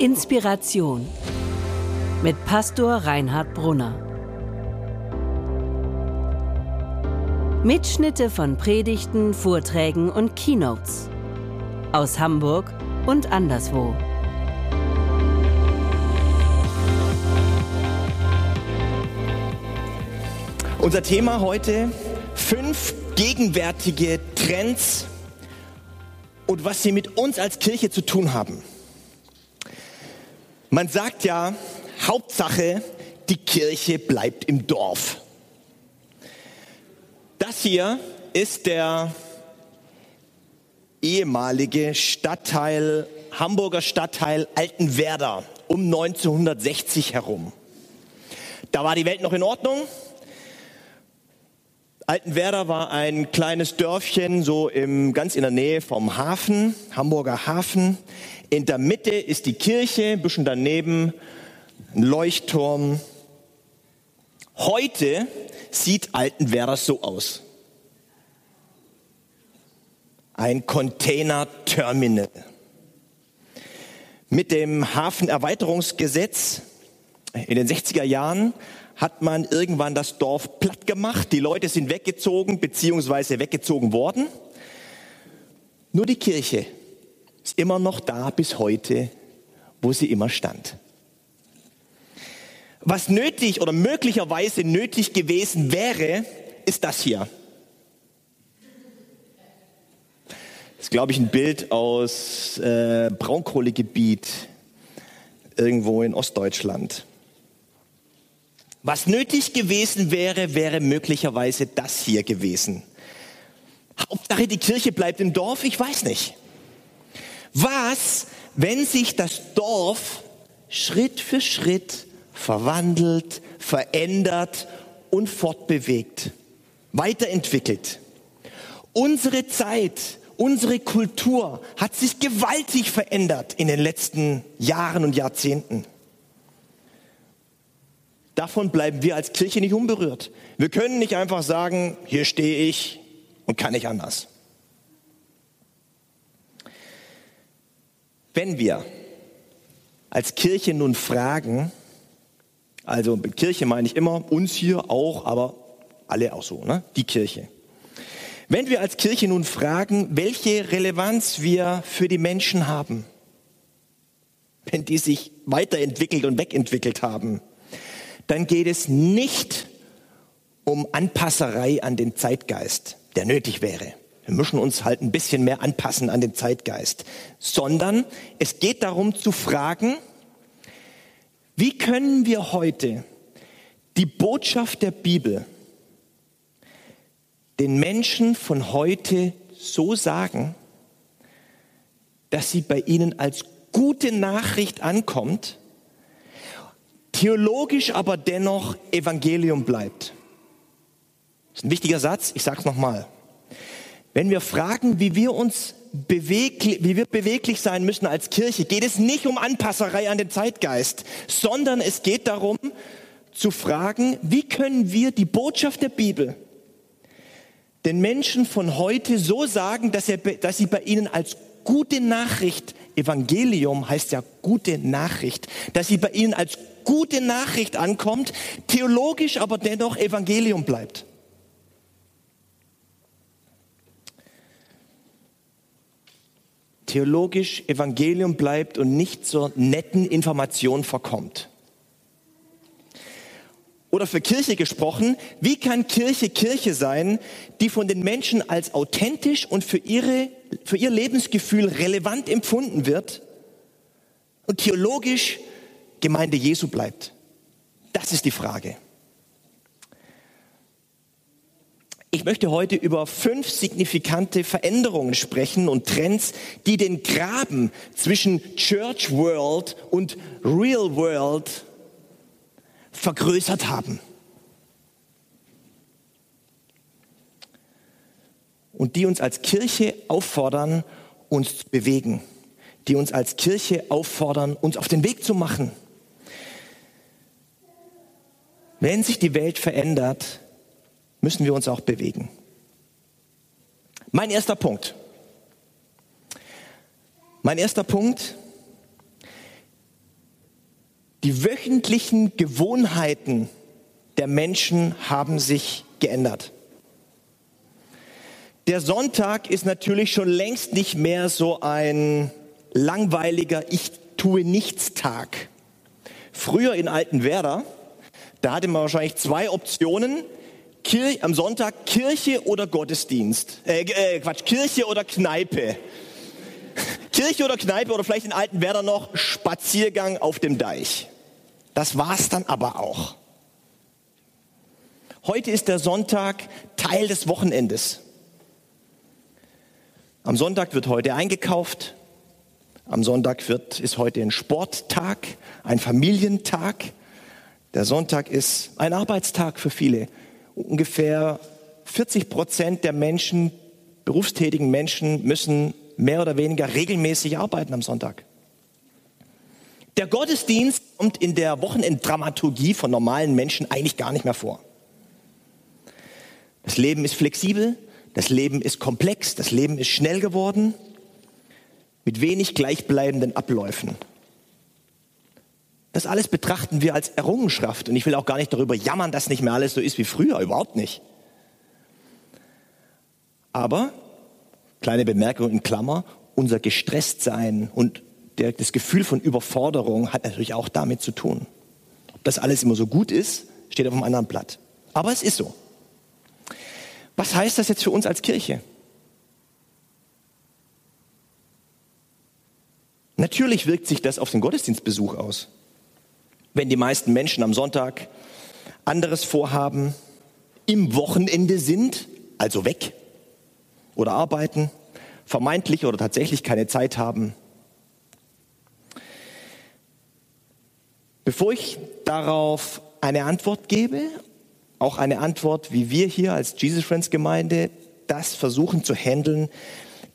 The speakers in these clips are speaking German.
Inspiration mit Pastor Reinhard Brunner. Mitschnitte von Predigten, Vorträgen und Keynotes aus Hamburg und anderswo. Unser Thema heute, fünf gegenwärtige Trends und was sie mit uns als Kirche zu tun haben. Man sagt ja, Hauptsache, die Kirche bleibt im Dorf. Das hier ist der ehemalige Stadtteil, Hamburger Stadtteil Altenwerder um 1960 herum. Da war die Welt noch in Ordnung. Altenwerder war ein kleines Dörfchen, so im, ganz in der Nähe vom Hafen, Hamburger Hafen. In der Mitte ist die Kirche, ein bisschen daneben ein Leuchtturm. Heute sieht Altenwerder so aus. Ein Container-Terminal. Mit dem Hafenerweiterungsgesetz in den 60er Jahren hat man irgendwann das Dorf platt gemacht. Die Leute sind weggezogen beziehungsweise weggezogen worden. Nur die Kirche ist immer noch da bis heute, wo sie immer stand. Was nötig oder möglicherweise nötig gewesen wäre, ist das hier. Das ist, glaube ich, ein Bild aus äh, Braunkohlegebiet irgendwo in Ostdeutschland. Was nötig gewesen wäre, wäre möglicherweise das hier gewesen. Hauptsache, die Kirche bleibt im Dorf, ich weiß nicht. Was, wenn sich das Dorf Schritt für Schritt verwandelt, verändert und fortbewegt, weiterentwickelt? Unsere Zeit, unsere Kultur hat sich gewaltig verändert in den letzten Jahren und Jahrzehnten. Davon bleiben wir als Kirche nicht unberührt. Wir können nicht einfach sagen, hier stehe ich und kann nicht anders. Wenn wir als Kirche nun fragen, also mit Kirche meine ich immer uns hier auch, aber alle auch so, ne? die Kirche. Wenn wir als Kirche nun fragen, welche Relevanz wir für die Menschen haben, wenn die sich weiterentwickelt und wegentwickelt haben, dann geht es nicht um Anpasserei an den Zeitgeist, der nötig wäre. Wir müssen uns halt ein bisschen mehr anpassen an den Zeitgeist, sondern es geht darum zu fragen, wie können wir heute die Botschaft der Bibel den Menschen von heute so sagen, dass sie bei ihnen als gute Nachricht ankommt theologisch aber dennoch Evangelium bleibt. Das ist ein wichtiger Satz, ich sage es nochmal. Wenn wir fragen, wie wir uns beweglich, wie wir beweglich sein müssen als Kirche, geht es nicht um Anpasserei an den Zeitgeist, sondern es geht darum zu fragen, wie können wir die Botschaft der Bibel den Menschen von heute so sagen, dass, er, dass sie bei ihnen als gute Nachricht, Evangelium heißt ja gute Nachricht, dass sie bei ihnen als gute Nachricht ankommt, theologisch aber dennoch Evangelium bleibt. Theologisch Evangelium bleibt und nicht zur netten Information verkommt. Oder für Kirche gesprochen, wie kann Kirche Kirche sein, die von den Menschen als authentisch und für, ihre, für ihr Lebensgefühl relevant empfunden wird und theologisch Gemeinde Jesu bleibt? Das ist die Frage. Ich möchte heute über fünf signifikante Veränderungen sprechen und Trends, die den Graben zwischen Church World und Real World vergrößert haben. Und die uns als Kirche auffordern, uns zu bewegen. Die uns als Kirche auffordern, uns auf den Weg zu machen. Wenn sich die Welt verändert, müssen wir uns auch bewegen. Mein erster Punkt. Mein erster Punkt. Die wöchentlichen Gewohnheiten der Menschen haben sich geändert. Der Sonntag ist natürlich schon längst nicht mehr so ein langweiliger Ich tue nichts Tag. Früher in Altenwerder, da hatte man wahrscheinlich zwei Optionen. Kirche, am Sonntag Kirche oder Gottesdienst. Äh, äh, Quatsch, Kirche oder Kneipe. Kirche oder Kneipe oder vielleicht in Altenwerder noch Spaziergang auf dem Deich. Das war's dann aber auch. Heute ist der Sonntag Teil des Wochenendes. Am Sonntag wird heute eingekauft. Am Sonntag wird, ist heute ein Sporttag, ein Familientag. Der Sonntag ist ein Arbeitstag für viele. Ungefähr 40 Prozent der Menschen, berufstätigen Menschen, müssen mehr oder weniger regelmäßig arbeiten am Sonntag. Der Gottesdienst kommt in der Wochenenddramaturgie von normalen Menschen eigentlich gar nicht mehr vor. Das Leben ist flexibel, das Leben ist komplex, das Leben ist schnell geworden, mit wenig gleichbleibenden Abläufen. Das alles betrachten wir als Errungenschaft und ich will auch gar nicht darüber jammern, dass nicht mehr alles so ist wie früher, überhaupt nicht. Aber, kleine Bemerkung in Klammer, unser Gestresstsein und der, das Gefühl von Überforderung hat natürlich auch damit zu tun. Ob das alles immer so gut ist, steht auf einem anderen Blatt. Aber es ist so. Was heißt das jetzt für uns als Kirche? Natürlich wirkt sich das auf den Gottesdienstbesuch aus. Wenn die meisten Menschen am Sonntag anderes vorhaben, im Wochenende sind, also weg oder arbeiten, vermeintlich oder tatsächlich keine Zeit haben. Bevor ich darauf eine Antwort gebe auch eine Antwort, wie wir hier als Jesus Friends Gemeinde das versuchen zu handeln,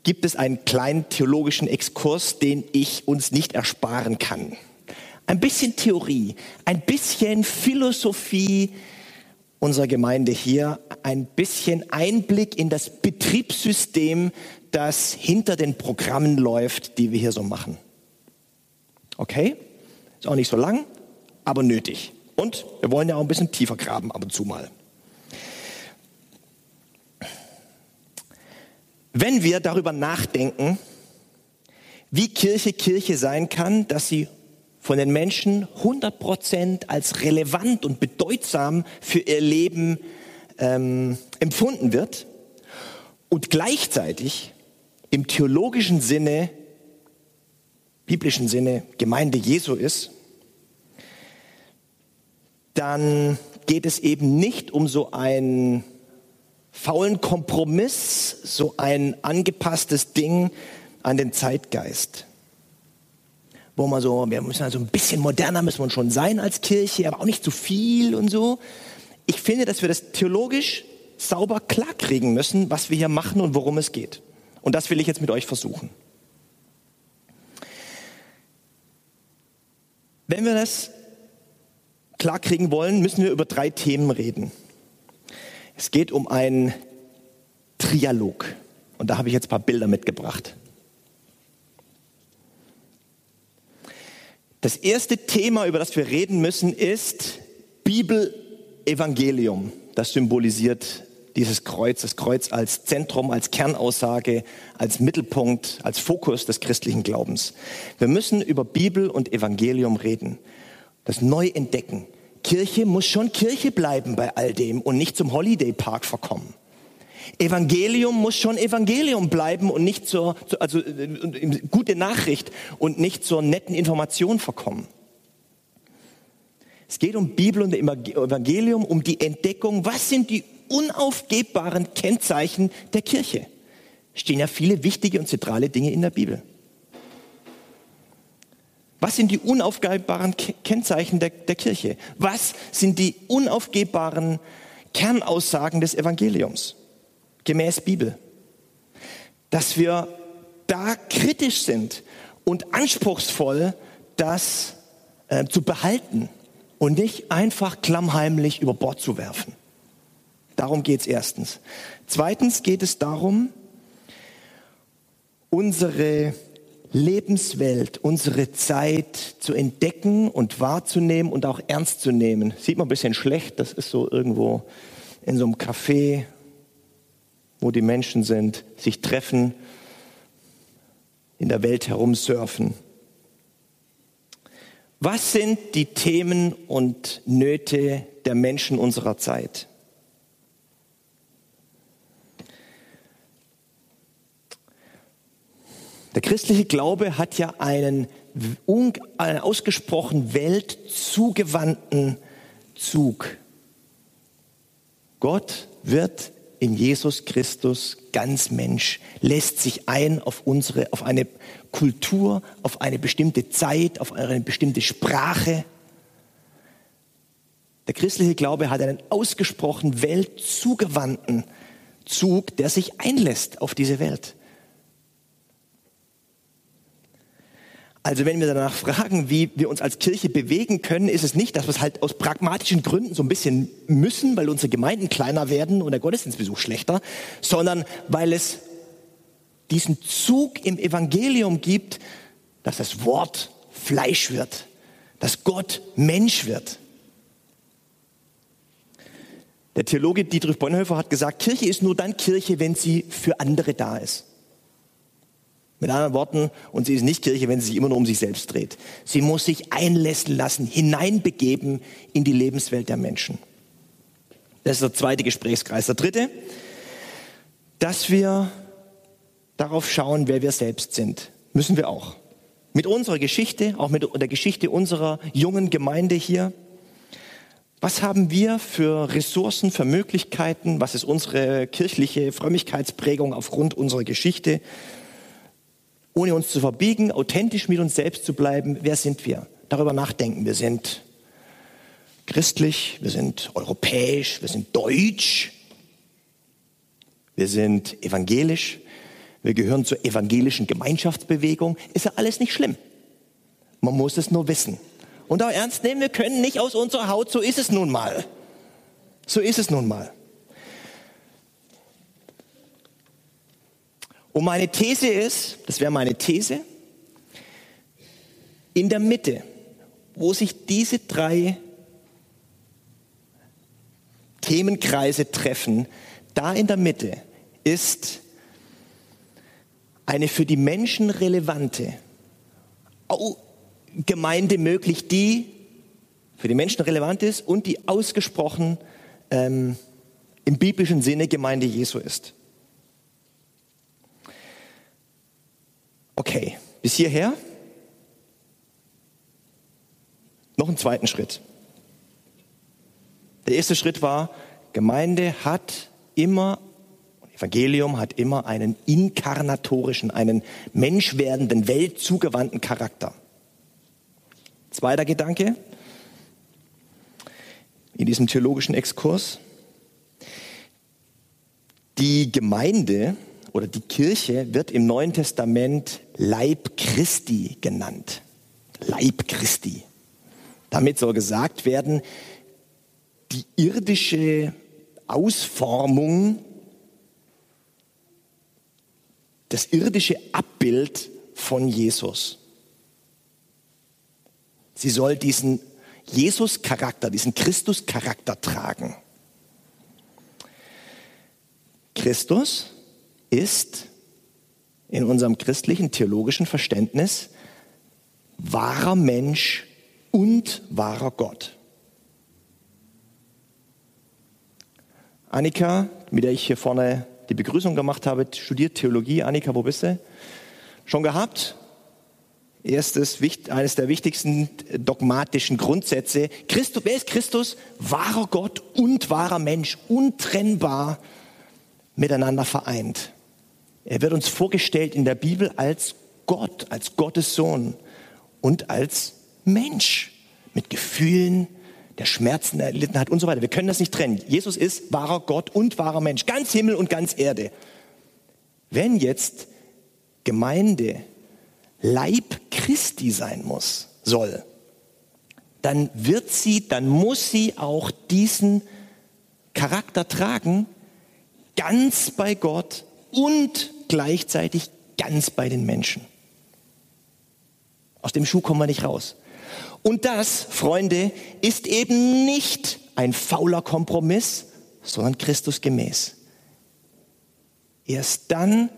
gibt es einen kleinen theologischen Exkurs, den ich uns nicht ersparen kann. Ein bisschen Theorie, ein bisschen Philosophie unserer Gemeinde hier, ein bisschen Einblick in das Betriebssystem, das hinter den Programmen läuft, die wir hier so machen. Okay? Ist auch nicht so lang, aber nötig. Und wir wollen ja auch ein bisschen tiefer graben ab und zu mal. Wenn wir darüber nachdenken, wie Kirche Kirche sein kann, dass sie von den Menschen 100% als relevant und bedeutsam für ihr Leben ähm, empfunden wird und gleichzeitig im theologischen Sinne, biblischen Sinne Gemeinde Jesu ist, dann geht es eben nicht um so einen faulen Kompromiss, so ein angepasstes Ding an den Zeitgeist. Wo man so, wir müssen also ein bisschen moderner müssen wir schon sein als Kirche, aber auch nicht zu viel und so. Ich finde, dass wir das theologisch sauber klarkriegen müssen, was wir hier machen und worum es geht. Und das will ich jetzt mit euch versuchen. Wenn wir das klarkriegen wollen, müssen wir über drei Themen reden. Es geht um einen Trialog. Und da habe ich jetzt ein paar Bilder mitgebracht. Das erste Thema, über das wir reden müssen, ist Bibel-Evangelium. Das symbolisiert dieses Kreuz, das Kreuz als Zentrum, als Kernaussage, als Mittelpunkt, als Fokus des christlichen Glaubens. Wir müssen über Bibel und Evangelium reden das neu entdecken. Kirche muss schon Kirche bleiben bei all dem und nicht zum Holiday Park verkommen. Evangelium muss schon Evangelium bleiben und nicht zur, also äh, gute Nachricht und nicht zur netten Information verkommen. Es geht um Bibel und Evangelium, um die Entdeckung, was sind die unaufgebbaren Kennzeichen der Kirche. Stehen ja viele wichtige und zentrale Dinge in der Bibel. Was sind die unaufgebbaren Kennzeichen der, der Kirche? Was sind die unaufgebbaren Kernaussagen des Evangeliums gemäß Bibel? Dass wir da kritisch sind und anspruchsvoll das äh, zu behalten und nicht einfach klammheimlich über Bord zu werfen. Darum geht es erstens. Zweitens geht es darum, unsere Lebenswelt, unsere Zeit zu entdecken und wahrzunehmen und auch ernst zu nehmen. Sieht man ein bisschen schlecht, das ist so irgendwo in so einem Café, wo die Menschen sind, sich treffen, in der Welt herumsurfen. Was sind die Themen und Nöte der Menschen unserer Zeit? Der christliche Glaube hat ja einen, einen ausgesprochen weltzugewandten Zug. Gott wird in Jesus Christus ganz Mensch, lässt sich ein auf unsere, auf eine Kultur, auf eine bestimmte Zeit, auf eine bestimmte Sprache. Der christliche Glaube hat einen ausgesprochen weltzugewandten Zug, der sich einlässt auf diese Welt. Also wenn wir danach fragen, wie wir uns als Kirche bewegen können, ist es nicht, dass wir es halt aus pragmatischen Gründen so ein bisschen müssen, weil unsere Gemeinden kleiner werden und der Gottesdienstbesuch schlechter, sondern weil es diesen Zug im Evangelium gibt, dass das Wort Fleisch wird, dass Gott Mensch wird. Der Theologe Dietrich Bonhoeffer hat gesagt, Kirche ist nur dann Kirche, wenn sie für andere da ist. Mit anderen Worten, und sie ist nicht Kirche, wenn sie sich immer nur um sich selbst dreht. Sie muss sich einlassen lassen, hineinbegeben in die Lebenswelt der Menschen. Das ist der zweite Gesprächskreis. Der dritte, dass wir darauf schauen, wer wir selbst sind. Müssen wir auch. Mit unserer Geschichte, auch mit der Geschichte unserer jungen Gemeinde hier. Was haben wir für Ressourcen, für Möglichkeiten? Was ist unsere kirchliche Frömmigkeitsprägung aufgrund unserer Geschichte? Ohne uns zu verbiegen, authentisch mit uns selbst zu bleiben. Wer sind wir? Darüber nachdenken. Wir sind christlich, wir sind europäisch, wir sind deutsch, wir sind evangelisch, wir gehören zur evangelischen Gemeinschaftsbewegung. Ist ja alles nicht schlimm. Man muss es nur wissen. Und auch ernst nehmen, wir können nicht aus unserer Haut, so ist es nun mal. So ist es nun mal. Und meine These ist, das wäre meine These, in der Mitte, wo sich diese drei Themenkreise treffen, da in der Mitte ist eine für die Menschen relevante Gemeinde möglich, die für die Menschen relevant ist und die ausgesprochen ähm, im biblischen Sinne Gemeinde Jesu ist. Okay, bis hierher. Noch einen zweiten Schritt. Der erste Schritt war, Gemeinde hat immer, Evangelium hat immer einen inkarnatorischen, einen menschwerdenden, weltzugewandten Charakter. Zweiter Gedanke in diesem theologischen Exkurs. Die Gemeinde oder die Kirche wird im Neuen Testament Leib Christi genannt. Leib Christi. Damit soll gesagt werden, die irdische Ausformung, das irdische Abbild von Jesus. Sie soll diesen Jesus-Charakter, diesen Christus-Charakter tragen. Christus ist in unserem christlichen theologischen Verständnis wahrer Mensch und wahrer Gott. Annika, mit der ich hier vorne die Begrüßung gemacht habe, studiert Theologie. Annika, wo bist du? Schon gehabt? Erstes, eines der wichtigsten dogmatischen Grundsätze. Christus, wer ist Christus? Wahrer Gott und wahrer Mensch, untrennbar miteinander vereint. Er wird uns vorgestellt in der Bibel als Gott, als Gottes Sohn und als Mensch mit Gefühlen, der Schmerzen erlitten hat und so weiter. Wir können das nicht trennen. Jesus ist wahrer Gott und wahrer Mensch, ganz Himmel und ganz Erde. Wenn jetzt Gemeinde Leib Christi sein muss, soll, dann wird sie, dann muss sie auch diesen Charakter tragen, ganz bei Gott und gleichzeitig ganz bei den Menschen. Aus dem Schuh kommen wir nicht raus. Und das, Freunde, ist eben nicht ein fauler Kompromiss, sondern Christus gemäß. Erst dann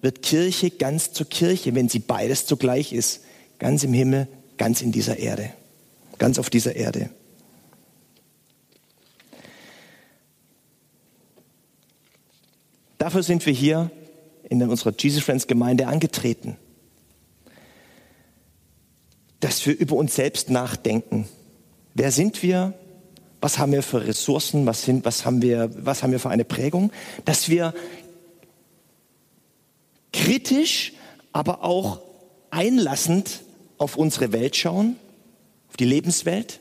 wird Kirche ganz zur Kirche, wenn sie beides zugleich ist. Ganz im Himmel, ganz in dieser Erde. Ganz auf dieser Erde. Dafür sind wir hier in unserer Jesus Friends Gemeinde angetreten. Dass wir über uns selbst nachdenken. Wer sind wir? Was haben wir für Ressourcen? Was, sind, was, haben wir, was haben wir für eine Prägung? Dass wir kritisch, aber auch einlassend auf unsere Welt schauen, auf die Lebenswelt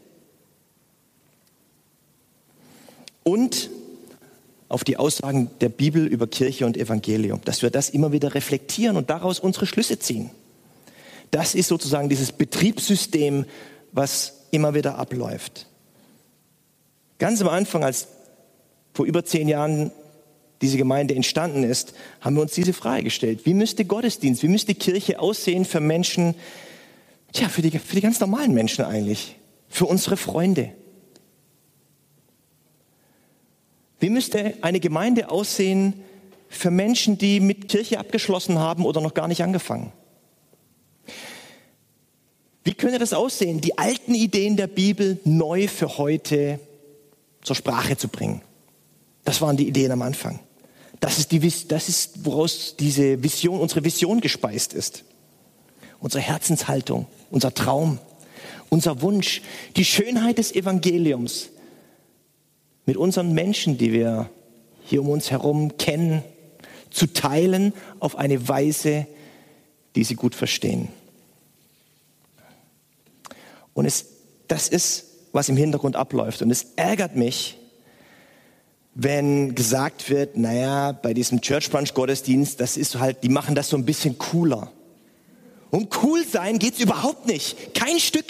und auf die Aussagen der Bibel über Kirche und Evangelium, dass wir das immer wieder reflektieren und daraus unsere Schlüsse ziehen. Das ist sozusagen dieses Betriebssystem, was immer wieder abläuft. Ganz am Anfang, als vor über zehn Jahren diese Gemeinde entstanden ist, haben wir uns diese Frage gestellt. Wie müsste Gottesdienst, wie müsste Kirche aussehen für Menschen, tja, für die, für die ganz normalen Menschen eigentlich, für unsere Freunde? Wie müsste eine Gemeinde aussehen für Menschen, die mit Kirche abgeschlossen haben oder noch gar nicht angefangen? Wie könnte das aussehen, die alten Ideen der Bibel neu für heute zur Sprache zu bringen? Das waren die Ideen am Anfang. Das ist, die, das ist, woraus diese Vision, unsere Vision gespeist ist. Unsere Herzenshaltung, unser Traum, unser Wunsch, die Schönheit des Evangeliums mit unseren Menschen, die wir hier um uns herum kennen, zu teilen auf eine Weise, die sie gut verstehen. Und es, das ist, was im Hintergrund abläuft. Und es ärgert mich, wenn gesagt wird, naja, bei diesem Church Brunch Gottesdienst, das ist halt, die machen das so ein bisschen cooler. Um cool sein geht's überhaupt nicht. Kein Stück.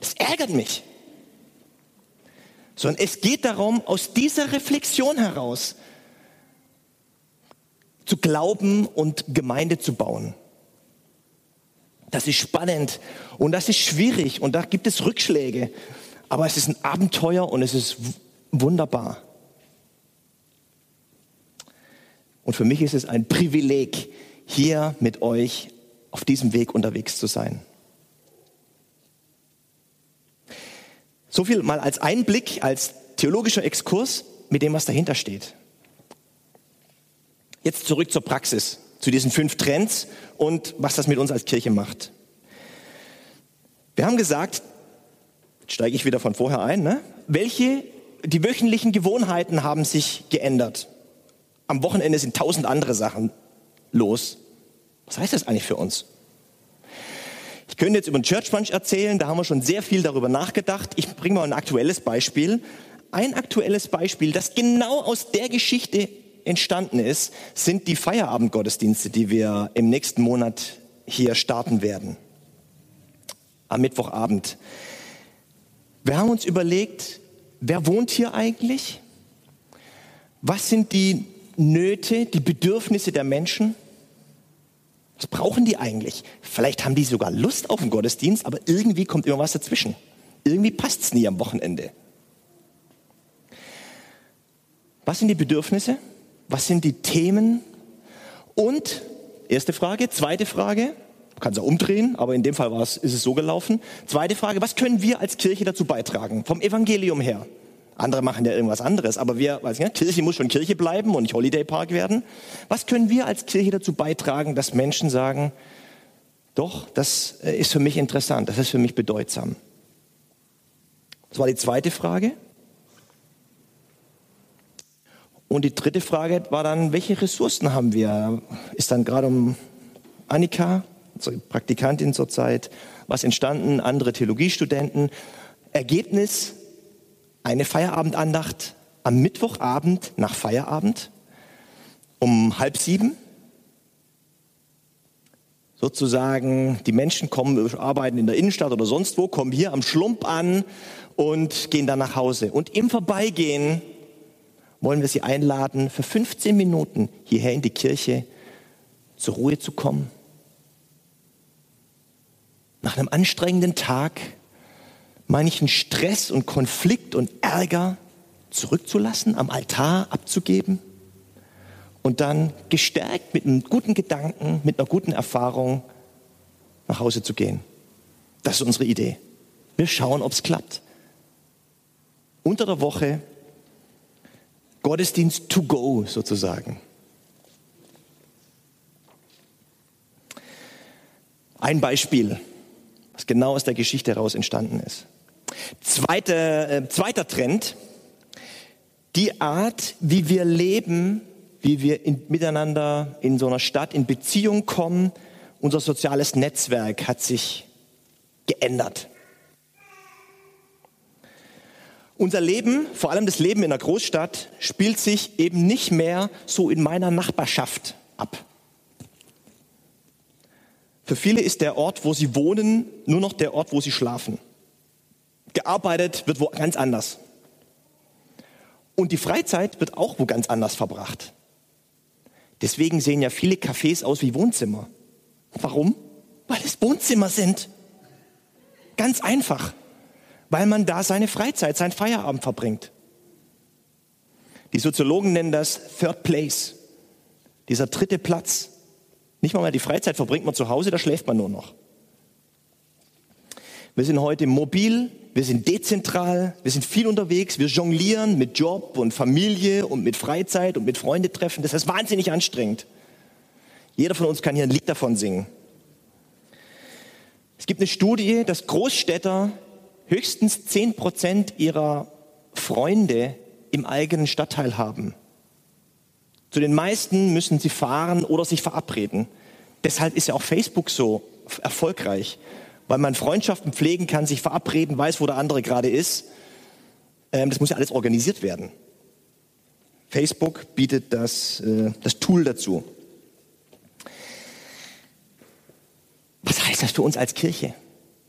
Das ärgert mich. Sondern es geht darum, aus dieser Reflexion heraus zu glauben und Gemeinde zu bauen. Das ist spannend und das ist schwierig und da gibt es Rückschläge. Aber es ist ein Abenteuer und es ist wunderbar. Und für mich ist es ein Privileg, hier mit euch auf diesem Weg unterwegs zu sein. So viel mal als Einblick, als theologischer Exkurs mit dem, was dahinter steht. Jetzt zurück zur Praxis, zu diesen fünf Trends und was das mit uns als Kirche macht. Wir haben gesagt, steige ich wieder von vorher ein, ne? welche, die wöchentlichen Gewohnheiten haben sich geändert. Am Wochenende sind tausend andere Sachen los. Was heißt das eigentlich für uns? Könnte jetzt über den Church Bunch erzählen, da haben wir schon sehr viel darüber nachgedacht. Ich bringe mal ein aktuelles Beispiel. Ein aktuelles Beispiel, das genau aus der Geschichte entstanden ist, sind die Feierabendgottesdienste, die wir im nächsten Monat hier starten werden. Am Mittwochabend. Wir haben uns überlegt, wer wohnt hier eigentlich? Was sind die Nöte, die Bedürfnisse der Menschen? Was brauchen die eigentlich? Vielleicht haben die sogar Lust auf den Gottesdienst, aber irgendwie kommt immer was dazwischen. Irgendwie passt es nie am Wochenende. Was sind die Bedürfnisse? Was sind die Themen? Und, erste Frage, zweite Frage, kann es auch umdrehen, aber in dem Fall ist es so gelaufen. Zweite Frage, was können wir als Kirche dazu beitragen, vom Evangelium her? Andere machen ja irgendwas anderes, aber wir, weiß nicht, Kirche muss schon Kirche bleiben und nicht Holiday Park werden. Was können wir als Kirche dazu beitragen, dass Menschen sagen, doch, das äh, ist für mich interessant, das ist für mich bedeutsam? Das war die zweite Frage. Und die dritte Frage war dann, welche Ressourcen haben wir? Ist dann gerade um Annika, unsere Praktikantin zurzeit, was entstanden, andere Theologiestudenten. Ergebnis, eine Feierabendandacht am Mittwochabend nach Feierabend um halb sieben. Sozusagen, die Menschen kommen, arbeiten in der Innenstadt oder sonst wo, kommen hier am Schlump an und gehen dann nach Hause. Und im Vorbeigehen wollen wir sie einladen, für 15 Minuten hierher in die Kirche zur Ruhe zu kommen, nach einem anstrengenden Tag manchen Stress und Konflikt und Ärger zurückzulassen, am Altar abzugeben und dann gestärkt mit einem guten Gedanken, mit einer guten Erfahrung nach Hause zu gehen. Das ist unsere Idee. Wir schauen, ob es klappt. Unter der Woche Gottesdienst to go sozusagen. Ein Beispiel, was genau aus der Geschichte heraus entstanden ist. Zweite, äh, zweiter Trend, die Art, wie wir leben, wie wir in, miteinander in so einer Stadt in Beziehung kommen. Unser soziales Netzwerk hat sich geändert. Unser Leben, vor allem das Leben in der Großstadt, spielt sich eben nicht mehr so in meiner Nachbarschaft ab. Für viele ist der Ort, wo sie wohnen, nur noch der Ort, wo sie schlafen. Gearbeitet wird wo ganz anders. Und die Freizeit wird auch wo ganz anders verbracht. Deswegen sehen ja viele Cafés aus wie Wohnzimmer. Warum? Weil es Wohnzimmer sind. Ganz einfach. Weil man da seine Freizeit, seinen Feierabend verbringt. Die Soziologen nennen das Third Place. Dieser dritte Platz. Nicht mal mehr die Freizeit verbringt man zu Hause, da schläft man nur noch. Wir sind heute mobil, wir sind dezentral, wir sind viel unterwegs, wir jonglieren mit Job und Familie und mit Freizeit und mit Freunde treffen. Das ist wahnsinnig anstrengend. Jeder von uns kann hier ein Lied davon singen. Es gibt eine Studie, dass Großstädter höchstens 10 Prozent ihrer Freunde im eigenen Stadtteil haben. Zu den meisten müssen sie fahren oder sich verabreden. Deshalb ist ja auch Facebook so erfolgreich weil man Freundschaften pflegen kann, sich verabreden, weiß, wo der andere gerade ist. Ähm, das muss ja alles organisiert werden. Facebook bietet das, äh, das Tool dazu. Was heißt das für uns als Kirche,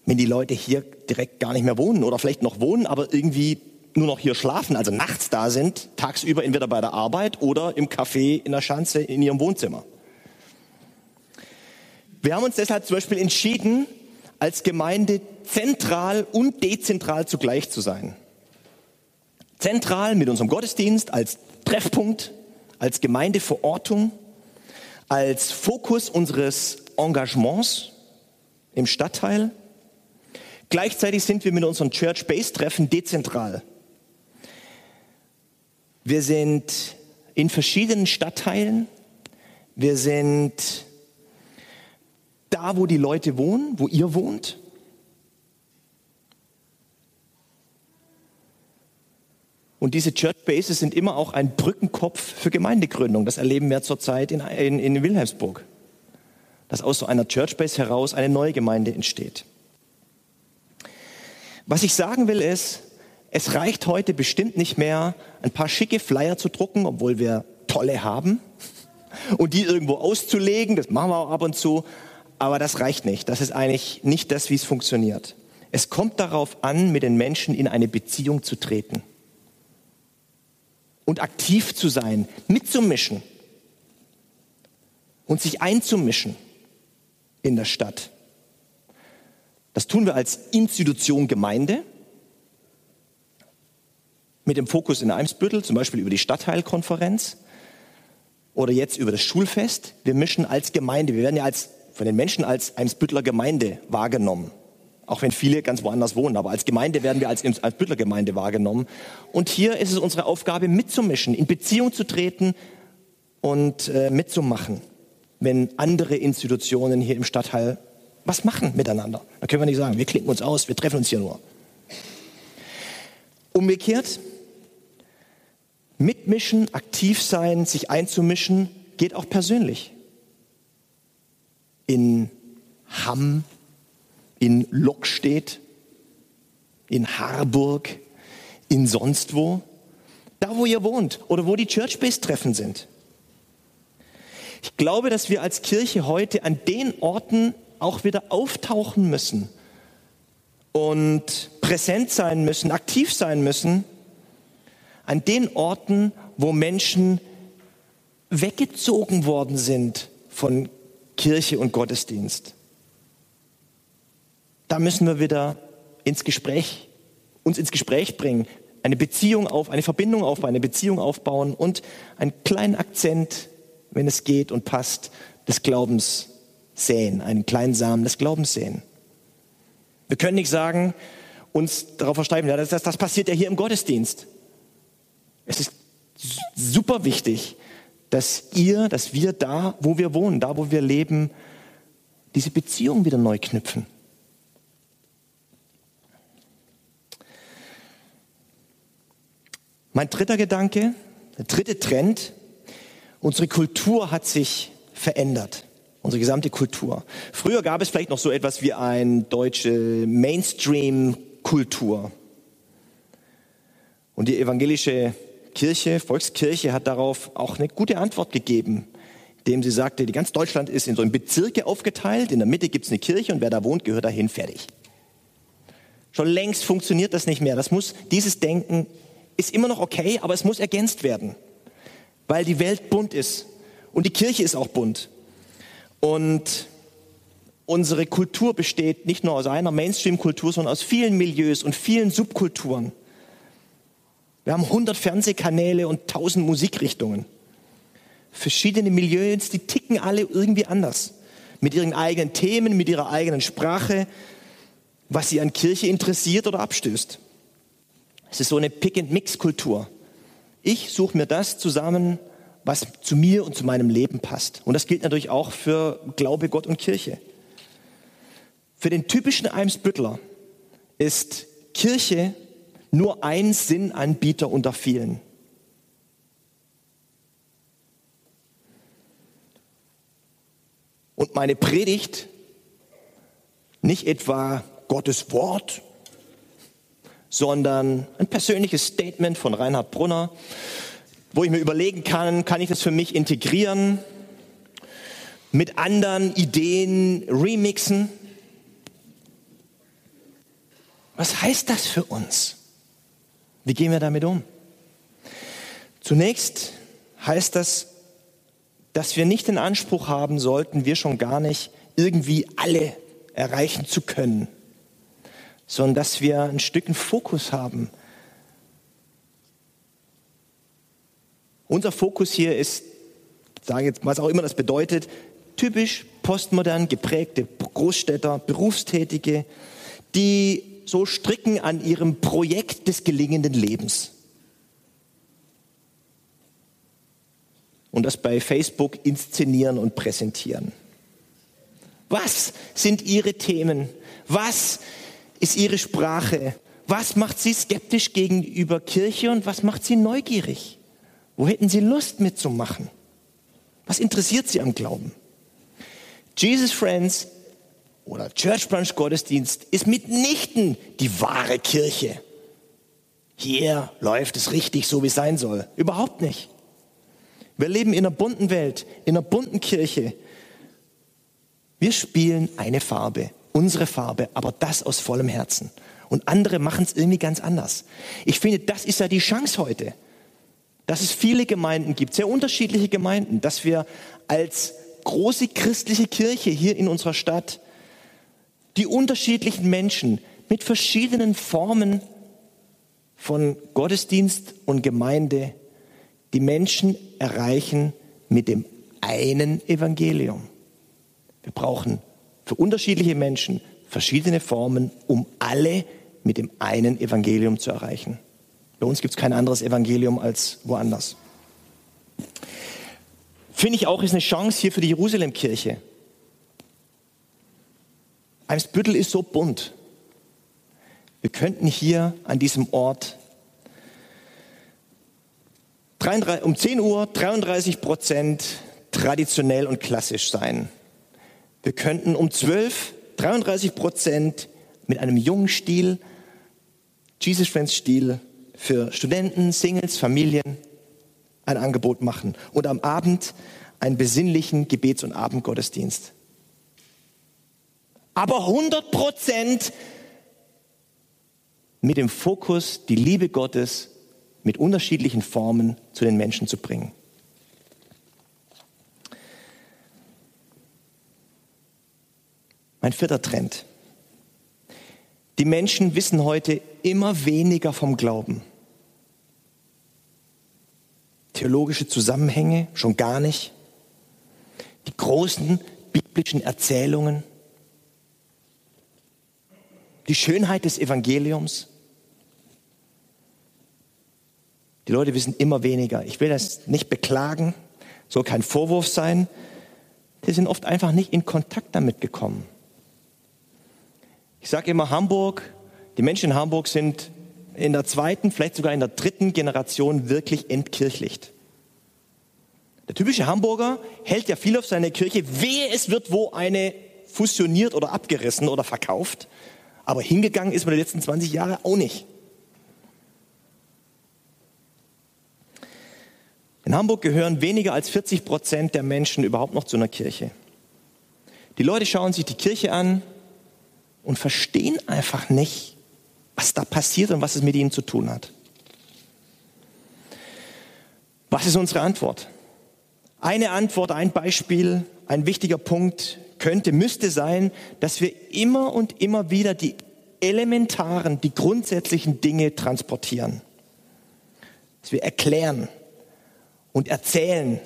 wenn die Leute hier direkt gar nicht mehr wohnen oder vielleicht noch wohnen, aber irgendwie nur noch hier schlafen, also nachts da sind, tagsüber entweder bei der Arbeit oder im Café in der Schanze in ihrem Wohnzimmer? Wir haben uns deshalb zum Beispiel entschieden, als Gemeinde zentral und dezentral zugleich zu sein. Zentral mit unserem Gottesdienst als Treffpunkt, als Gemeindeverortung, als Fokus unseres Engagements im Stadtteil. Gleichzeitig sind wir mit unseren Church-Base-Treffen dezentral. Wir sind in verschiedenen Stadtteilen. Wir sind da, wo die Leute wohnen, wo ihr wohnt? Und diese Church Bases sind immer auch ein Brückenkopf für Gemeindegründung. Das erleben wir zurzeit in, in, in Wilhelmsburg. Dass aus so einer Church Base heraus eine neue Gemeinde entsteht. Was ich sagen will ist, es reicht heute bestimmt nicht mehr, ein paar schicke Flyer zu drucken, obwohl wir tolle haben, und die irgendwo auszulegen. Das machen wir auch ab und zu. Aber das reicht nicht. Das ist eigentlich nicht das, wie es funktioniert. Es kommt darauf an, mit den Menschen in eine Beziehung zu treten und aktiv zu sein, mitzumischen und sich einzumischen in der Stadt. Das tun wir als Institution Gemeinde mit dem Fokus in Eimsbüttel, zum Beispiel über die Stadtteilkonferenz oder jetzt über das Schulfest. Wir mischen als Gemeinde. Wir werden ja als von den Menschen als Eimsbüttler Gemeinde wahrgenommen. Auch wenn viele ganz woanders wohnen, aber als Gemeinde werden wir als Eimsbüttler Gemeinde wahrgenommen. Und hier ist es unsere Aufgabe, mitzumischen, in Beziehung zu treten und äh, mitzumachen, wenn andere Institutionen hier im Stadtteil was machen miteinander. Da können wir nicht sagen, wir klicken uns aus, wir treffen uns hier nur. Umgekehrt, mitmischen, aktiv sein, sich einzumischen, geht auch persönlich in Hamm, in Lockstedt, in Harburg, in sonst wo, da wo ihr wohnt oder wo die Church Base Treffen sind. Ich glaube, dass wir als Kirche heute an den Orten auch wieder auftauchen müssen und präsent sein müssen, aktiv sein müssen, an den Orten, wo Menschen weggezogen worden sind von Kirche und Gottesdienst. da müssen wir wieder ins Gespräch, uns ins Gespräch bringen, eine Beziehung auf, eine Verbindung aufbauen, eine Beziehung aufbauen und einen kleinen Akzent, wenn es geht und passt, des Glaubens säen, einen kleinen Samen des Glaubens säen. Wir können nicht sagen, uns darauf versteifen, ja, das, das, das passiert ja hier im Gottesdienst. Es ist super wichtig, dass ihr, dass wir da, wo wir wohnen, da, wo wir leben, diese Beziehung wieder neu knüpfen. Mein dritter Gedanke, der dritte Trend, unsere Kultur hat sich verändert. Unsere gesamte Kultur. Früher gab es vielleicht noch so etwas wie eine deutsche Mainstream-Kultur. Und die evangelische Kirche, Volkskirche, hat darauf auch eine gute Antwort gegeben, indem sie sagte, die ganz Deutschland ist in so in Bezirke aufgeteilt, in der Mitte gibt es eine Kirche und wer da wohnt, gehört dahin, fertig. Schon längst funktioniert das nicht mehr. Das muss, dieses Denken ist immer noch okay, aber es muss ergänzt werden, weil die Welt bunt ist und die Kirche ist auch bunt. Und unsere Kultur besteht nicht nur aus einer Mainstream-Kultur, sondern aus vielen Milieus und vielen Subkulturen. Wir haben 100 Fernsehkanäle und 1000 Musikrichtungen. Verschiedene Milieus, die ticken alle irgendwie anders. Mit ihren eigenen Themen, mit ihrer eigenen Sprache, was sie an Kirche interessiert oder abstößt. Es ist so eine Pick-and-Mix-Kultur. Ich suche mir das zusammen, was zu mir und zu meinem Leben passt. Und das gilt natürlich auch für Glaube, Gott und Kirche. Für den typischen Eimsbüttler ist Kirche nur ein Sinnanbieter unter vielen. Und meine Predigt nicht etwa Gottes Wort, sondern ein persönliches Statement von Reinhard Brunner, wo ich mir überlegen kann, kann ich das für mich integrieren, mit anderen Ideen remixen. Was heißt das für uns? Wie gehen wir damit um? Zunächst heißt das, dass wir nicht den Anspruch haben sollten, wir schon gar nicht irgendwie alle erreichen zu können, sondern dass wir ein Stück einen Fokus haben Unser Fokus hier ist, sage jetzt, was auch immer das bedeutet, typisch postmodern geprägte Großstädter, Berufstätige, die so stricken an ihrem Projekt des gelingenden Lebens. Und das bei Facebook inszenieren und präsentieren. Was sind ihre Themen? Was ist ihre Sprache? Was macht sie skeptisch gegenüber Kirche und was macht sie neugierig? Wo hätten Sie Lust mitzumachen? Was interessiert Sie am Glauben? Jesus Friends oder Church Branch Gottesdienst ist mitnichten die wahre Kirche. Hier läuft es richtig so, wie es sein soll. Überhaupt nicht. Wir leben in einer bunten Welt, in einer bunten Kirche. Wir spielen eine Farbe, unsere Farbe, aber das aus vollem Herzen. Und andere machen es irgendwie ganz anders. Ich finde, das ist ja die Chance heute dass es viele Gemeinden gibt, sehr unterschiedliche Gemeinden, dass wir als große christliche Kirche hier in unserer Stadt die unterschiedlichen Menschen mit verschiedenen Formen von Gottesdienst und Gemeinde die Menschen erreichen mit dem einen Evangelium. Wir brauchen für unterschiedliche Menschen verschiedene Formen, um alle mit dem einen Evangelium zu erreichen. Bei uns gibt es kein anderes Evangelium als woanders. Finde ich auch, ist eine Chance hier für die Jerusalemkirche. Eimsbüttel ist so bunt. Wir könnten hier an diesem Ort um 10 Uhr 33 Prozent traditionell und klassisch sein. Wir könnten um 12 33 Prozent mit einem jungen Stil, Jesus Friends Stil für Studenten, Singles, Familien ein Angebot machen und am Abend einen besinnlichen Gebets- und Abendgottesdienst. Aber 100 Prozent mit dem Fokus, die Liebe Gottes mit unterschiedlichen Formen zu den Menschen zu bringen. Mein vierter Trend. Die Menschen wissen heute immer weniger vom Glauben. Theologische Zusammenhänge schon gar nicht. Die großen biblischen Erzählungen. Die Schönheit des Evangeliums. Die Leute wissen immer weniger. Ich will das nicht beklagen, soll kein Vorwurf sein. Die sind oft einfach nicht in Kontakt damit gekommen. Ich sage immer, Hamburg, die Menschen in Hamburg sind in der zweiten, vielleicht sogar in der dritten Generation wirklich entkirchlicht. Der typische Hamburger hält ja viel auf seine Kirche, wehe es wird wo eine fusioniert oder abgerissen oder verkauft. Aber hingegangen ist man die letzten 20 Jahre auch nicht. In Hamburg gehören weniger als 40 Prozent der Menschen überhaupt noch zu einer Kirche. Die Leute schauen sich die Kirche an und verstehen einfach nicht, was da passiert und was es mit ihnen zu tun hat. Was ist unsere Antwort? Eine Antwort, ein Beispiel, ein wichtiger Punkt könnte, müsste sein, dass wir immer und immer wieder die elementaren, die grundsätzlichen Dinge transportieren. Dass wir erklären, und erzählen,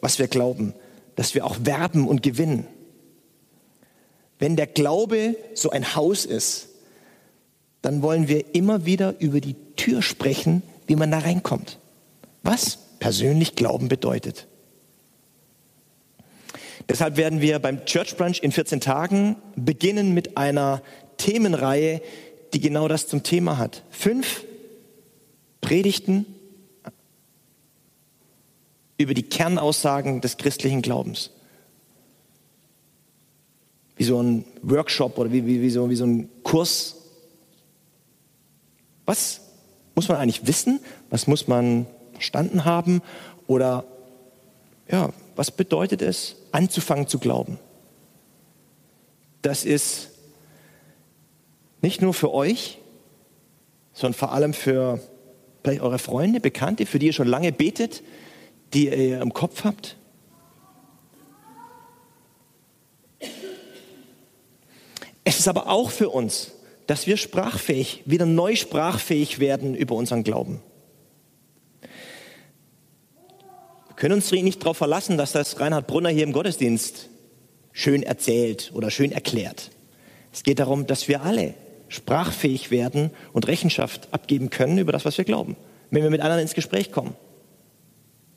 was wir glauben, dass wir auch werben und gewinnen. Wenn der Glaube so ein Haus ist, dann wollen wir immer wieder über die Tür sprechen, wie man da reinkommt. Was persönlich Glauben bedeutet. Deshalb werden wir beim Church Brunch in 14 Tagen beginnen mit einer Themenreihe, die genau das zum Thema hat. Fünf Predigten über die Kernaussagen des christlichen Glaubens. Wie so ein Workshop oder wie, wie, wie, so, wie so ein Kurs. Was muss man eigentlich wissen? Was muss man verstanden haben? Oder ja, was bedeutet es, anzufangen zu glauben? Das ist nicht nur für euch, sondern vor allem für vielleicht eure Freunde, Bekannte, für die ihr schon lange betet, die ihr im Kopf habt? Es ist aber auch für uns, dass wir sprachfähig, wieder neu sprachfähig werden über unseren Glauben. Wir können uns nicht darauf verlassen, dass das Reinhard Brunner hier im Gottesdienst schön erzählt oder schön erklärt. Es geht darum, dass wir alle sprachfähig werden und Rechenschaft abgeben können über das, was wir glauben, wenn wir mit anderen ins Gespräch kommen.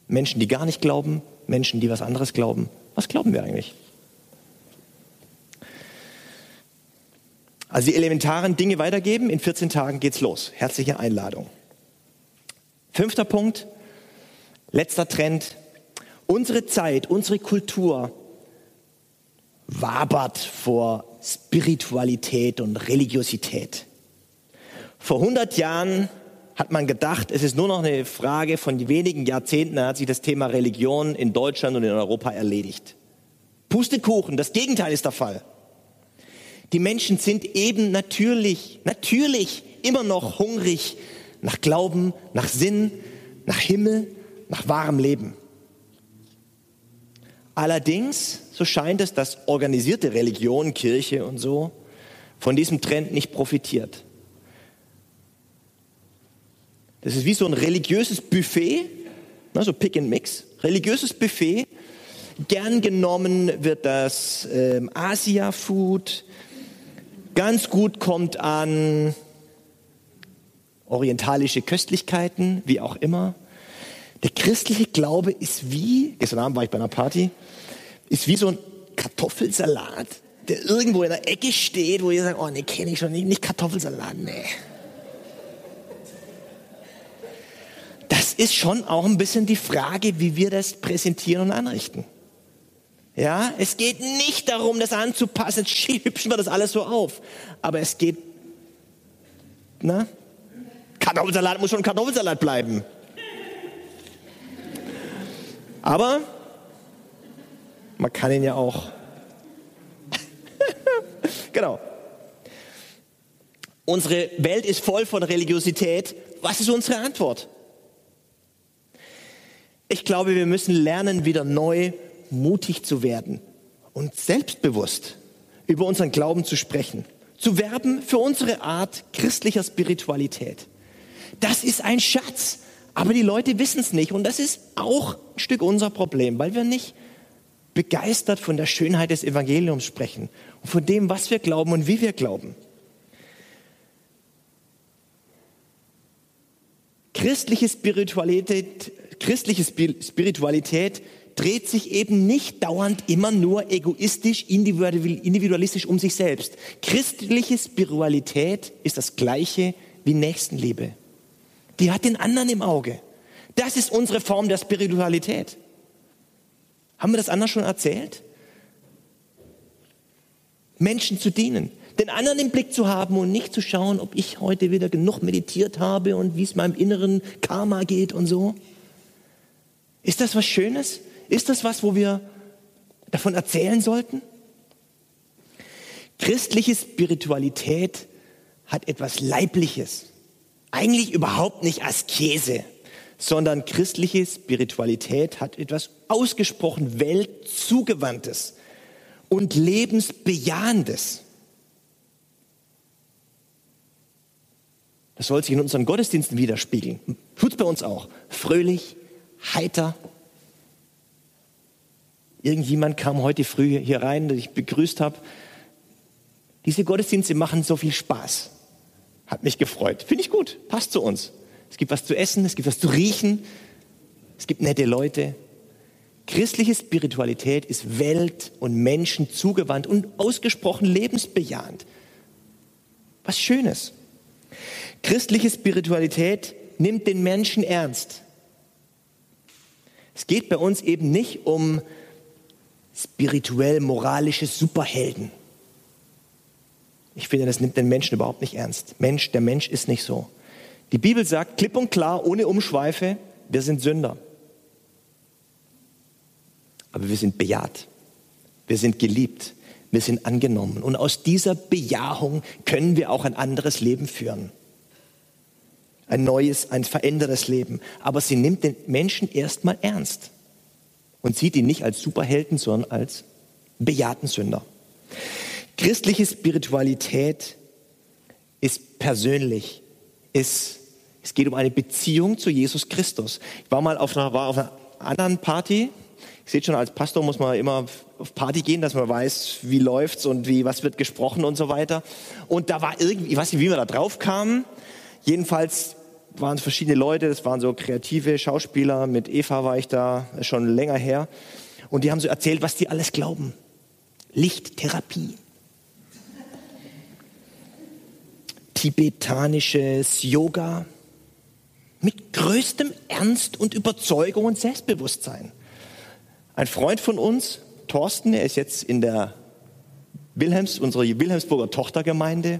Menschen, die gar nicht glauben, Menschen, die was anderes glauben. Was glauben wir eigentlich? Also die elementaren Dinge weitergeben. In 14 Tagen geht's los. Herzliche Einladung. Fünfter Punkt, letzter Trend. Unsere Zeit, unsere Kultur wabert vor Spiritualität und Religiosität. Vor 100 Jahren hat man gedacht, es ist nur noch eine Frage von wenigen Jahrzehnten, dann hat sich das Thema Religion in Deutschland und in Europa erledigt. Pustekuchen, das Gegenteil ist der Fall. Die Menschen sind eben natürlich, natürlich immer noch hungrig nach Glauben, nach Sinn, nach Himmel, nach wahrem Leben. Allerdings, so scheint es, dass organisierte Religion, Kirche und so von diesem Trend nicht profitiert. Das ist wie so ein religiöses Buffet, also Pick and Mix, religiöses Buffet. Gern genommen wird das ähm, Asia-Food. Ganz gut kommt an orientalische Köstlichkeiten, wie auch immer. Der christliche Glaube ist wie, gestern Abend war ich bei einer Party, ist wie so ein Kartoffelsalat, der irgendwo in der Ecke steht, wo ihr sagt, oh nee, kenne ich schon nicht, nicht Kartoffelsalat, nee. das ist schon auch ein bisschen die Frage, wie wir das präsentieren und anrichten. Ja, es geht nicht darum, das anzupassen, jetzt hübschen wir das alles so auf. Aber es geht, na, Kartoffelsalat muss schon Kartoffelsalat bleiben. Aber man kann ihn ja auch. genau. Unsere Welt ist voll von Religiosität. Was ist unsere Antwort? Ich glaube, wir müssen lernen, wieder neu mutig zu werden und selbstbewusst über unseren Glauben zu sprechen, zu werben für unsere Art christlicher Spiritualität. Das ist ein Schatz, aber die Leute wissen es nicht und das ist auch ein Stück unser Problem, weil wir nicht begeistert von der Schönheit des Evangeliums sprechen und von dem, was wir glauben und wie wir glauben. Christliche Spiritualität, christliche Spiritualität dreht sich eben nicht dauernd immer nur egoistisch, individualistisch um sich selbst. Christliche Spiritualität ist das gleiche wie Nächstenliebe. Die hat den anderen im Auge. Das ist unsere Form der Spiritualität. Haben wir das anders schon erzählt? Menschen zu dienen, den anderen im Blick zu haben und nicht zu schauen, ob ich heute wieder genug meditiert habe und wie es meinem inneren Karma geht und so. Ist das was Schönes? Ist das was, wo wir davon erzählen sollten? Christliche Spiritualität hat etwas Leibliches. Eigentlich überhaupt nicht Askese, sondern christliche Spiritualität hat etwas ausgesprochen Weltzugewandtes und Lebensbejahendes. Das soll sich in unseren Gottesdiensten widerspiegeln. Tut bei uns auch. Fröhlich, heiter, Irgendjemand kam heute früh hier rein, der ich begrüßt habe. Diese Gottesdienste machen so viel Spaß. Hat mich gefreut. Finde ich gut. Passt zu uns. Es gibt was zu essen, es gibt was zu riechen. Es gibt nette Leute. Christliche Spiritualität ist Welt und Menschen zugewandt und ausgesprochen lebensbejahend. Was Schönes. Christliche Spiritualität nimmt den Menschen ernst. Es geht bei uns eben nicht um spirituell-moralische Superhelden. Ich finde, das nimmt den Menschen überhaupt nicht ernst. Mensch, der Mensch ist nicht so. Die Bibel sagt klipp und klar, ohne Umschweife, wir sind Sünder. Aber wir sind bejaht. Wir sind geliebt. Wir sind angenommen. Und aus dieser Bejahung können wir auch ein anderes Leben führen. Ein neues, ein verändertes Leben. Aber sie nimmt den Menschen erstmal ernst und sieht ihn nicht als Superhelden, sondern als bejahten Sünder. Christliche Spiritualität ist persönlich, ist, es geht um eine Beziehung zu Jesus Christus. Ich war mal auf einer, war auf einer anderen Party. Ich sehe schon, als Pastor muss man immer auf Party gehen, dass man weiß, wie läuft's und wie, was wird gesprochen und so weiter. Und da war irgendwie, ich weiß nicht, wie wir da drauf kamen. Jedenfalls waren es verschiedene Leute, das waren so kreative Schauspieler, mit Eva war ich da schon länger her. Und die haben so erzählt, was die alles glauben. Lichttherapie. Tibetanisches Yoga. Mit größtem Ernst und Überzeugung und Selbstbewusstsein. Ein Freund von uns, Thorsten, er ist jetzt in der Wilhelms, unsere Wilhelmsburger Tochtergemeinde,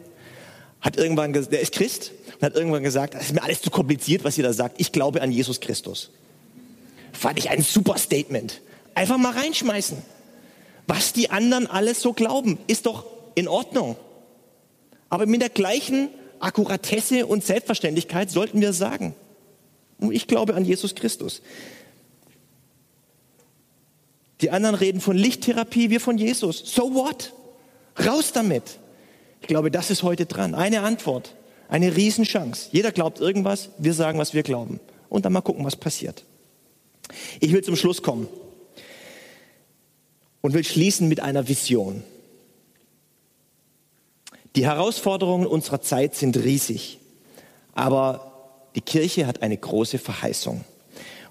hat irgendwann, der ist Christ, und hat irgendwann gesagt, das ist mir alles zu kompliziert, was ihr da sagt. Ich glaube an Jesus Christus. Fand ich ein super Statement. Einfach mal reinschmeißen. Was die anderen alles so glauben, ist doch in Ordnung. Aber mit der gleichen Akkuratesse und Selbstverständlichkeit sollten wir sagen, ich glaube an Jesus Christus. Die anderen reden von Lichttherapie, wir von Jesus. So what? Raus damit. Ich glaube, das ist heute dran. Eine Antwort. Eine Riesenchance. Jeder glaubt irgendwas, wir sagen, was wir glauben. Und dann mal gucken, was passiert. Ich will zum Schluss kommen und will schließen mit einer Vision. Die Herausforderungen unserer Zeit sind riesig, aber die Kirche hat eine große Verheißung.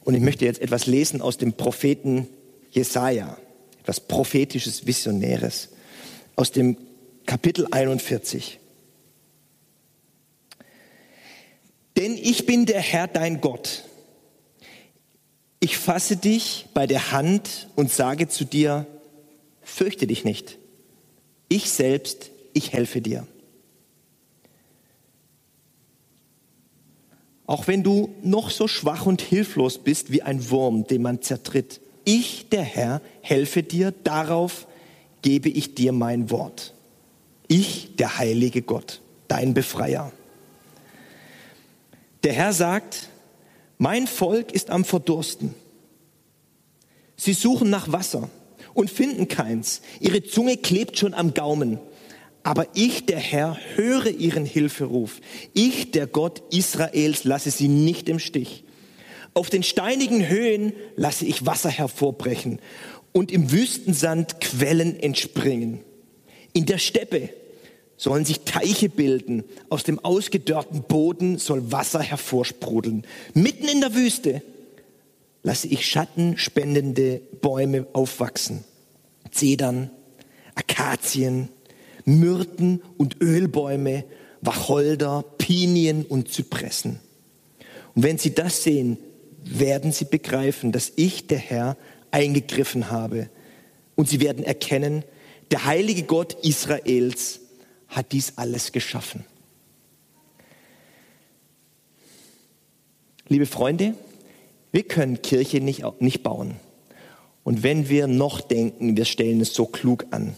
Und ich möchte jetzt etwas lesen aus dem Propheten Jesaja, etwas prophetisches, visionäres, aus dem Kapitel 41. Denn ich bin der Herr dein Gott. Ich fasse dich bei der Hand und sage zu dir, fürchte dich nicht. Ich selbst, ich helfe dir. Auch wenn du noch so schwach und hilflos bist wie ein Wurm, den man zertritt, ich, der Herr, helfe dir, darauf gebe ich dir mein Wort. Ich, der heilige Gott, dein Befreier. Der Herr sagt, mein Volk ist am Verdursten. Sie suchen nach Wasser und finden keins. Ihre Zunge klebt schon am Gaumen. Aber ich, der Herr, höre ihren Hilferuf. Ich, der Gott Israels, lasse sie nicht im Stich. Auf den steinigen Höhen lasse ich Wasser hervorbrechen und im Wüstensand Quellen entspringen. In der Steppe sollen sich Teiche bilden, aus dem ausgedörrten Boden soll Wasser hervorsprudeln. Mitten in der Wüste lasse ich schattenspendende Bäume aufwachsen. Zedern, Akazien, Myrten und Ölbäume, Wacholder, Pinien und Zypressen. Und wenn sie das sehen, werden sie begreifen, dass ich, der Herr, eingegriffen habe. Und sie werden erkennen, der heilige Gott Israels hat dies alles geschaffen. Liebe Freunde, wir können Kirche nicht, nicht bauen. Und wenn wir noch denken, wir stellen es so klug an,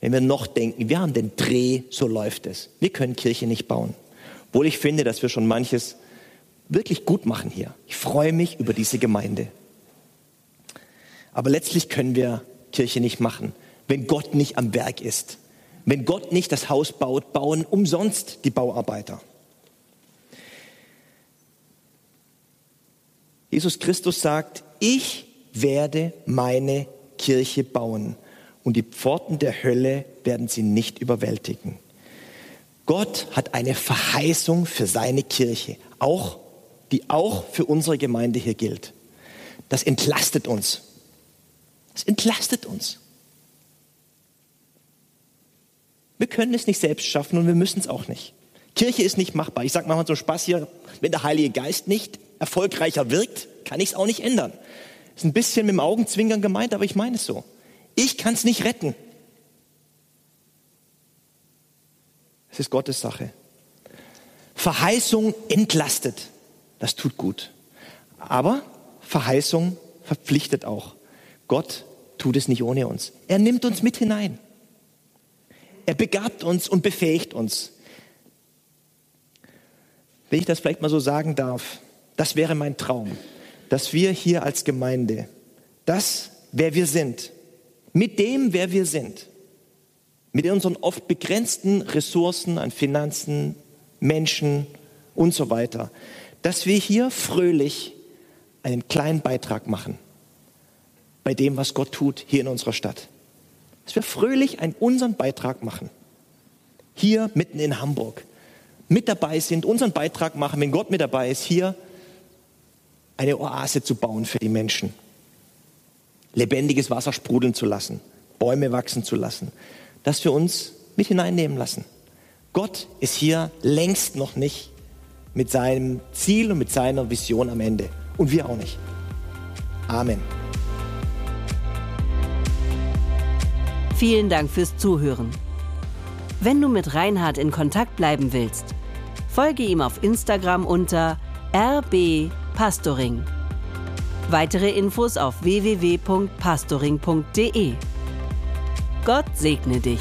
wenn wir noch denken, wir haben den Dreh, so läuft es. Wir können Kirche nicht bauen. Obwohl ich finde, dass wir schon manches wirklich gut machen hier. Ich freue mich über diese Gemeinde. Aber letztlich können wir Kirche nicht machen, wenn Gott nicht am Werk ist. Wenn Gott nicht das Haus baut, bauen umsonst die Bauarbeiter. Jesus Christus sagt, ich werde meine Kirche bauen und die Pforten der Hölle werden sie nicht überwältigen. Gott hat eine Verheißung für seine Kirche, auch, die auch für unsere Gemeinde hier gilt. Das entlastet uns. Das entlastet uns. Wir können es nicht selbst schaffen und wir müssen es auch nicht. Kirche ist nicht machbar. Ich sage manchmal so Spaß hier, wenn der Heilige Geist nicht erfolgreicher wirkt, kann ich es auch nicht ändern. Ist ein bisschen mit dem Augenzwinkern gemeint, aber ich meine es so. Ich kann es nicht retten. Es ist Gottes Sache. Verheißung entlastet. Das tut gut. Aber Verheißung verpflichtet auch. Gott tut es nicht ohne uns. Er nimmt uns mit hinein. Er begabt uns und befähigt uns. Wenn ich das vielleicht mal so sagen darf, das wäre mein Traum, dass wir hier als Gemeinde das, wer wir sind, mit dem, wer wir sind, mit unseren oft begrenzten Ressourcen an Finanzen, Menschen und so weiter, dass wir hier fröhlich einen kleinen Beitrag machen bei dem, was Gott tut hier in unserer Stadt. Dass wir fröhlich einen unseren Beitrag machen. Hier mitten in Hamburg. Mit dabei sind, unseren Beitrag machen, wenn Gott mit dabei ist, hier eine Oase zu bauen für die Menschen lebendiges Wasser sprudeln zu lassen, Bäume wachsen zu lassen, das wir uns mit hineinnehmen lassen. Gott ist hier längst noch nicht mit seinem Ziel und mit seiner Vision am Ende. Und wir auch nicht. Amen. Vielen Dank fürs Zuhören. Wenn du mit Reinhard in Kontakt bleiben willst, folge ihm auf Instagram unter rbpastoring. Weitere Infos auf www.pastoring.de. Gott segne dich.